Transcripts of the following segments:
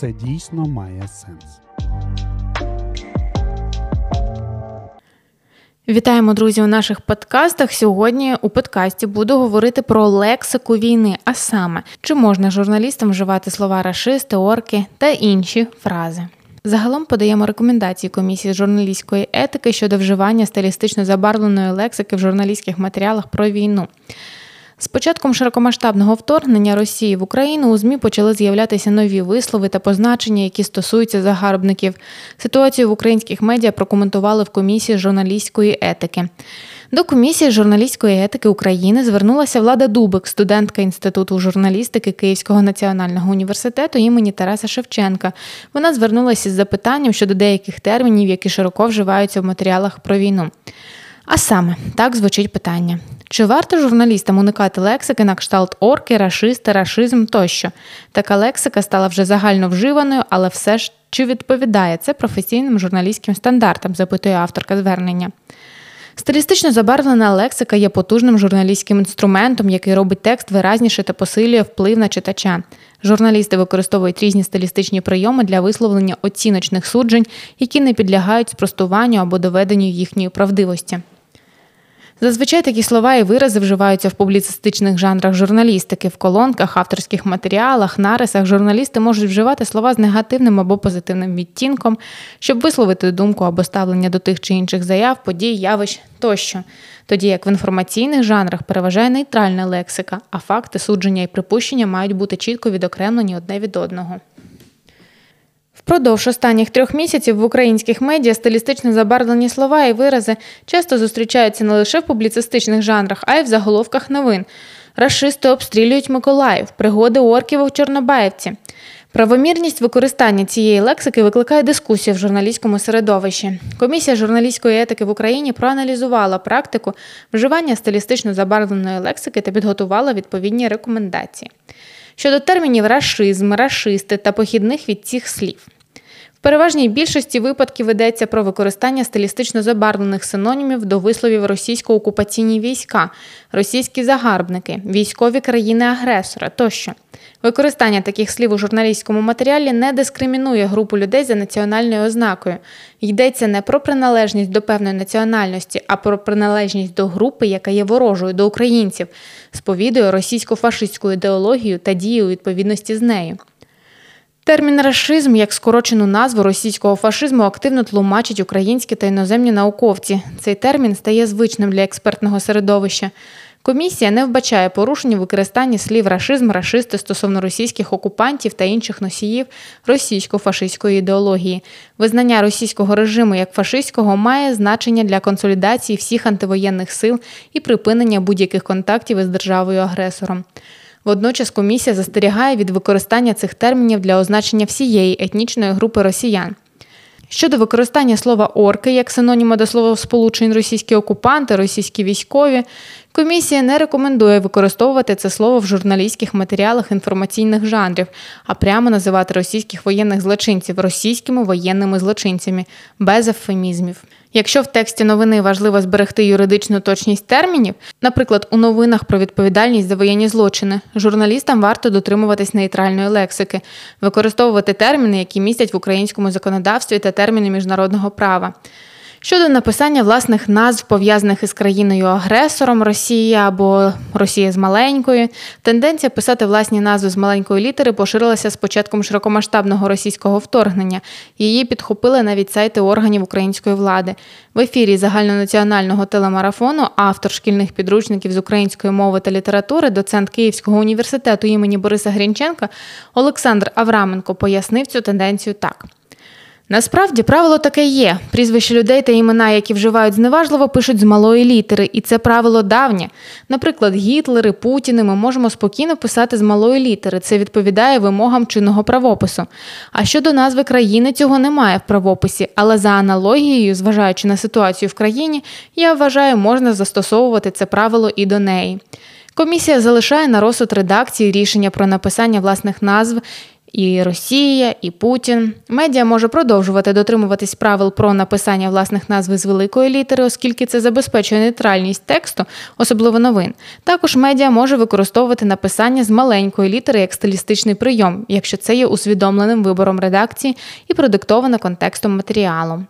це дійсно має сенс. Вітаємо, друзі, у наших подкастах. Сьогодні у подкасті буду говорити про лексику війни, а саме, чи можна журналістам вживати слова рашисти, орки та інші фрази. Загалом подаємо рекомендації комісії журналістської етики щодо вживання стилістично забарвленої лексики в журналістських матеріалах про війну. З початком широкомасштабного вторгнення Росії в Україну у ЗМІ почали з'являтися нові вислови та позначення, які стосуються загарбників. Ситуацію в українських медіа прокоментували в комісії журналістської етики. До комісії журналістської етики України звернулася Влада Дубик, студентка інституту журналістики Київського національного університету імені Тараса Шевченка. Вона звернулася із запитанням щодо деяких термінів, які широко вживаються в матеріалах про війну. А саме так звучить питання: чи варто журналістам уникати лексики на кшталт орки, рашисти, рашизм тощо? Така лексика стала вже загально вживаною, але все ж чи відповідає це професійним журналістським стандартам, запитує авторка звернення. Стилістично забарвлена лексика є потужним журналістським інструментом, який робить текст виразніше та посилює вплив на читача. Журналісти використовують різні стилістичні прийоми для висловлення оціночних суджень, які не підлягають спростуванню або доведенню їхньої правдивості. Зазвичай такі слова і вирази вживаються в публіцистичних жанрах журналістики, в колонках, авторських матеріалах, нарисах. Журналісти можуть вживати слова з негативним або позитивним відтінком, щоб висловити думку або ставлення до тих чи інших заяв, подій, явищ тощо. Тоді як в інформаційних жанрах переважає нейтральна лексика, а факти, судження і припущення мають бути чітко відокремлені одне від одного. Впродовж останніх трьох місяців в українських медіа стилістично забарвлені слова і вирази часто зустрічаються не лише в публіцистичних жанрах, а й в заголовках новин. Рашисти обстрілюють Миколаїв, пригоди орків у Чорнобаївці. Правомірність використання цієї лексики викликає дискусію в журналістському середовищі. Комісія журналістської етики в Україні проаналізувала практику вживання стилістично забарвленої лексики та підготувала відповідні рекомендації. Щодо термінів рашизм, рашисти та похідних від цих слів. В переважній більшості випадків ведеться про використання стилістично забарвлених синонімів до висловів російсько-окупаційні війська, російські загарбники, військові країни-агресора тощо. Використання таких слів у журналістському матеріалі не дискримінує групу людей за національною ознакою. Йдеться не про приналежність до певної національності, а про приналежність до групи, яка є ворожою до українців, сповідує російсько-фашистську ідеологію та діє у відповідності з нею. Термін рашизм як скорочену назву російського фашизму активно тлумачать українські та іноземні науковці. Цей термін стає звичним для експертного середовища. Комісія не вбачає порушень у використанні слів рашизм, рашисти стосовно російських окупантів та інших носіїв російсько-фашистської ідеології. Визнання російського режиму як фашистського має значення для консолідації всіх антивоєнних сил і припинення будь-яких контактів із державою-агресором. Водночас комісія застерігає від використання цих термінів для означення всієї етнічної групи росіян. Щодо використання слова орки як синоніма до слова сполучень російські окупанти, російські військові, комісія не рекомендує використовувати це слово в журналістських матеріалах інформаційних жанрів, а прямо називати російських воєнних злочинців російськими воєнними злочинцями без ефемізмів. Якщо в тексті новини важливо зберегти юридичну точність термінів, наприклад, у новинах про відповідальність за воєнні злочини, журналістам варто дотримуватись нейтральної лексики, використовувати терміни, які містять в українському законодавстві та терміни міжнародного права. Щодо написання власних назв, пов'язаних із країною-агресором Росії або Росія з маленькою, тенденція писати власні назви з маленької літери поширилася з початком широкомасштабного російського вторгнення. Її підхопили навіть сайти органів української влади. В ефірі загальнонаціонального телемарафону автор шкільних підручників з української мови та літератури, доцент Київського університету імені Бориса Грінченка Олександр Авраменко пояснив цю тенденцію так. Насправді правило таке є. Прізвища людей та імена, які вживають зневажливо, пишуть з малої літери, і це правило давнє. Наприклад, Гітлери, Путіни ми можемо спокійно писати з малої літери. Це відповідає вимогам чинного правопису. А щодо назви країни, цього немає в правописі, але за аналогією, зважаючи на ситуацію в країні, я вважаю, можна застосовувати це правило і до неї. Комісія залишає на розсуд редакції рішення про написання власних назв і Росія, і Путін. Медіа може продовжувати дотримуватись правил про написання власних назв з великої літери, оскільки це забезпечує нейтральність тексту, особливо новин. Також медіа може використовувати написання з маленької літери як стилістичний прийом, якщо це є усвідомленим вибором редакції і продиктовано контекстом матеріалу.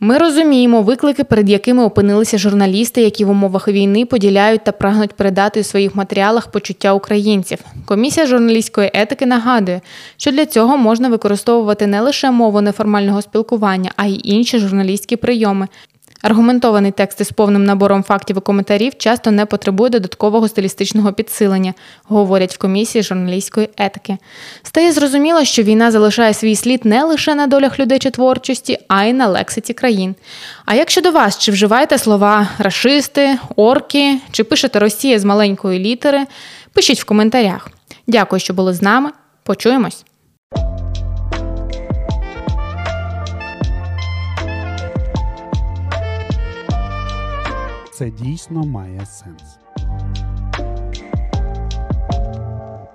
Ми розуміємо виклики, перед якими опинилися журналісти, які в умовах війни поділяють та прагнуть передати у своїх матеріалах почуття українців. Комісія журналістської етики нагадує, що для цього можна використовувати не лише мову неформального спілкування, а й інші журналістські прийоми, Аргументований текст із повним набором фактів і коментарів часто не потребує додаткового стилістичного підсилення, говорять в комісії журналістської етики. Стає зрозуміло, що війна залишає свій слід не лише на долях людей чи творчості, а й на лексиці країн. А як щодо вас, чи вживаєте слова рашисти, орки, чи пишете Росія з маленької літери? Пишіть в коментарях. Дякую, що були з нами. Почуємось! Це дійсно має сенс.